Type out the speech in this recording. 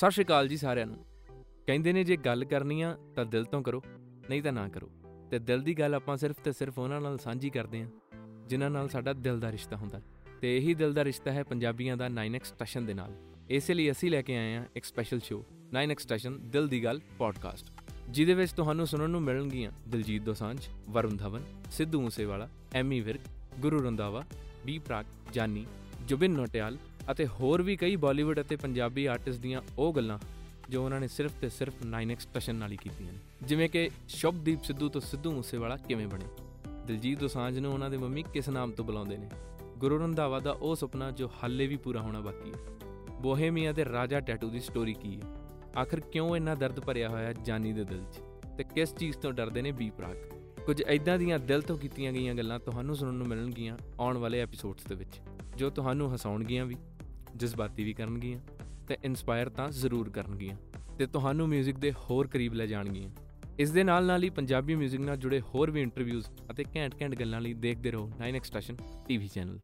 ਸਤਿ ਸ਼੍ਰੀ ਅਕਾਲ ਜੀ ਸਾਰਿਆਂ ਨੂੰ। ਕਹਿੰਦੇ ਨੇ ਜੇ ਗੱਲ ਕਰਨੀ ਆ ਤਾਂ ਦਿਲ ਤੋਂ ਕਰੋ, ਨਹੀਂ ਤਾਂ ਨਾ ਕਰੋ। ਤੇ ਦਿਲ ਦੀ ਗੱਲ ਆਪਾਂ ਸਿਰਫ ਤੇ ਸਿਰਫ ਉਹਨਾਂ ਨਾਲ ਸਾਂਝੀ ਕਰਦੇ ਆ, ਜਿਨ੍ਹਾਂ ਨਾਲ ਸਾਡਾ ਦਿਲ ਦਾ ਰਿਸ਼ਤਾ ਹੁੰਦਾ। ਤੇ ਇਹੀ ਦਿਲ ਦਾ ਰਿਸ਼ਤਾ ਹੈ ਪੰਜਾਬੀਆਂ ਦਾ 9x ਸਟੇਸ਼ਨ ਦੇ ਨਾਲ। ਇਸੇ ਲਈ ਅਸੀਂ ਲੈ ਕੇ ਆਏ ਆ ਇੱਕ ਸਪੈਸ਼ਲ ਸ਼ੋਅ 9x ਸਟੇਸ਼ਨ, ਦਿਲ ਦੀ ਗੱਲ ਪੋਡਕਾਸਟ। ਜਿਹਦੇ ਵਿੱਚ ਤੁਹਾਨੂੰ ਸੁਣਨ ਨੂੰ ਮਿਲਣਗੀਆਂ ਦਿਲਜੀਤ ਦੋਸਾਂਝ, ਵਰੁਣ ਧਵਨ, ਸਿੱਧੂ ਮੂਸੇਵਾਲਾ, ਐਮੀ ਵਿਰਕ, ਗੁਰੂ ਰੰਦਾਵਾ ਬੀ ਪ੍ਰਾਕ, ਜਾਨੀ, ਜੁਬਿਨ ਨੋਟਿਆਲ ਅਤੇ ਹੋਰ ਵੀ ਕਈ ਬਾਲੀਵੁੱਡ ਅਤੇ ਪੰਜਾਬੀ ਆਰਟਿਸਟ ਦੀਆਂ ਉਹ ਗੱਲਾਂ ਜੋ ਉਹਨਾਂ ਨੇ ਸਿਰਫ ਤੇ ਸਿਰਫ 9x ਸਟੇਸ਼ਨ ਨਾਲ ਹੀ ਕੀਤੀਆਂ ਨੇ। ਜਿਵੇਂ ਕਿ ਸ਼ੁਭਦੀਪ ਸਿੱਧੂ ਤੋਂ ਸਿੱਧੂ ਮੂਸੇਵਾਲਾ ਕਿਵੇਂ ਬਣੇ? ਦਿਲਜੀਤ ਦੋਸਾਂਝ ਨੂੰ ਉਹਨਾਂ ਦੇ ਮੰਮੀ ਕਿਸ ਨਾਮ ਤੋਂ ਬੁਲਾਉਂਦੇ ਨੇ? ਗੁਰੂ ਰੰਧਾਵਾ ਦਾ ਉਹ ਸੁਪਨਾ ਜੋ ਹਾਲੇ ਵੀ ਪੂਰਾ ਹੋਣਾ ਬਾਕੀ ਹੈ। ਬੋਹੇਮੀਆ ਦੇ ਰਾਜਾ ਟੈਟੂ ਦੀ ਸਟੋਰੀ ਕੀ ਹੈ? ਆਖਰ ਕਿਉਂ ਇੰਨਾ ਦਰਦ ਭਰਿਆ ਹੋਇਆ ਜਾਨੀ ਦੇ ਦਿਲ 'ਚ? ਤੇ ਕਿਸ ਚੀਜ਼ ਤੋਂ ਡਰਦੇ ਨੇ ਬੀ ਪ੍ਰਾਕ ਕੁਝ ਐਦਾਂ ਦੀਆਂ ਦਿਲ ਤੋਂ ਕੀਤੀਆਂ ਗਈਆਂ ਗੱਲਾਂ ਤੁਹਾਨੂੰ ਸੁਣਨ ਨੂੰ ਮਿਲਣਗੀਆਂ ਆਉਣ ਵਾਲੇ ਐਪੀਸੋਡਸ ਦੇ ਵਿੱਚ, ਜੋ ਤੁਹਾਨੂੰ ਹਸਾਉਣਗੀਆਂ ਵੀ। ਜਜ਼ਬਾਤੀ ਵੀ ਕਰਨਗੀਆਂ ਤੇ ਇਨਸਪਾਇਰ ਤਾਂ ਜ਼ਰੂਰ ਕਰਨਗੀਆਂ ਤੇ ਤੁਹਾਨੂੰ 뮤직 ਦੇ ਹੋਰ ਕਰੀਬ ਲੈ ਜਾਣਗੀਆਂ ਇਸ ਦੇ ਨਾਲ ਨਾਲ ਹੀ ਪੰਜਾਬੀ 뮤직 ਨਾਲ ਜੁੜੇ ਹੋਰ ਵੀ ਇੰਟਰਵਿਊਜ਼ ਅਤੇ ਘੈਂਟ-ਘੈਂਟ ਗੱਲਾਂ ਲਈ ਦੇਖਦੇ ਰਹੋ 9x ਸਟੇਸ਼ਨ ਟੀਵੀ ਚੈਨਲ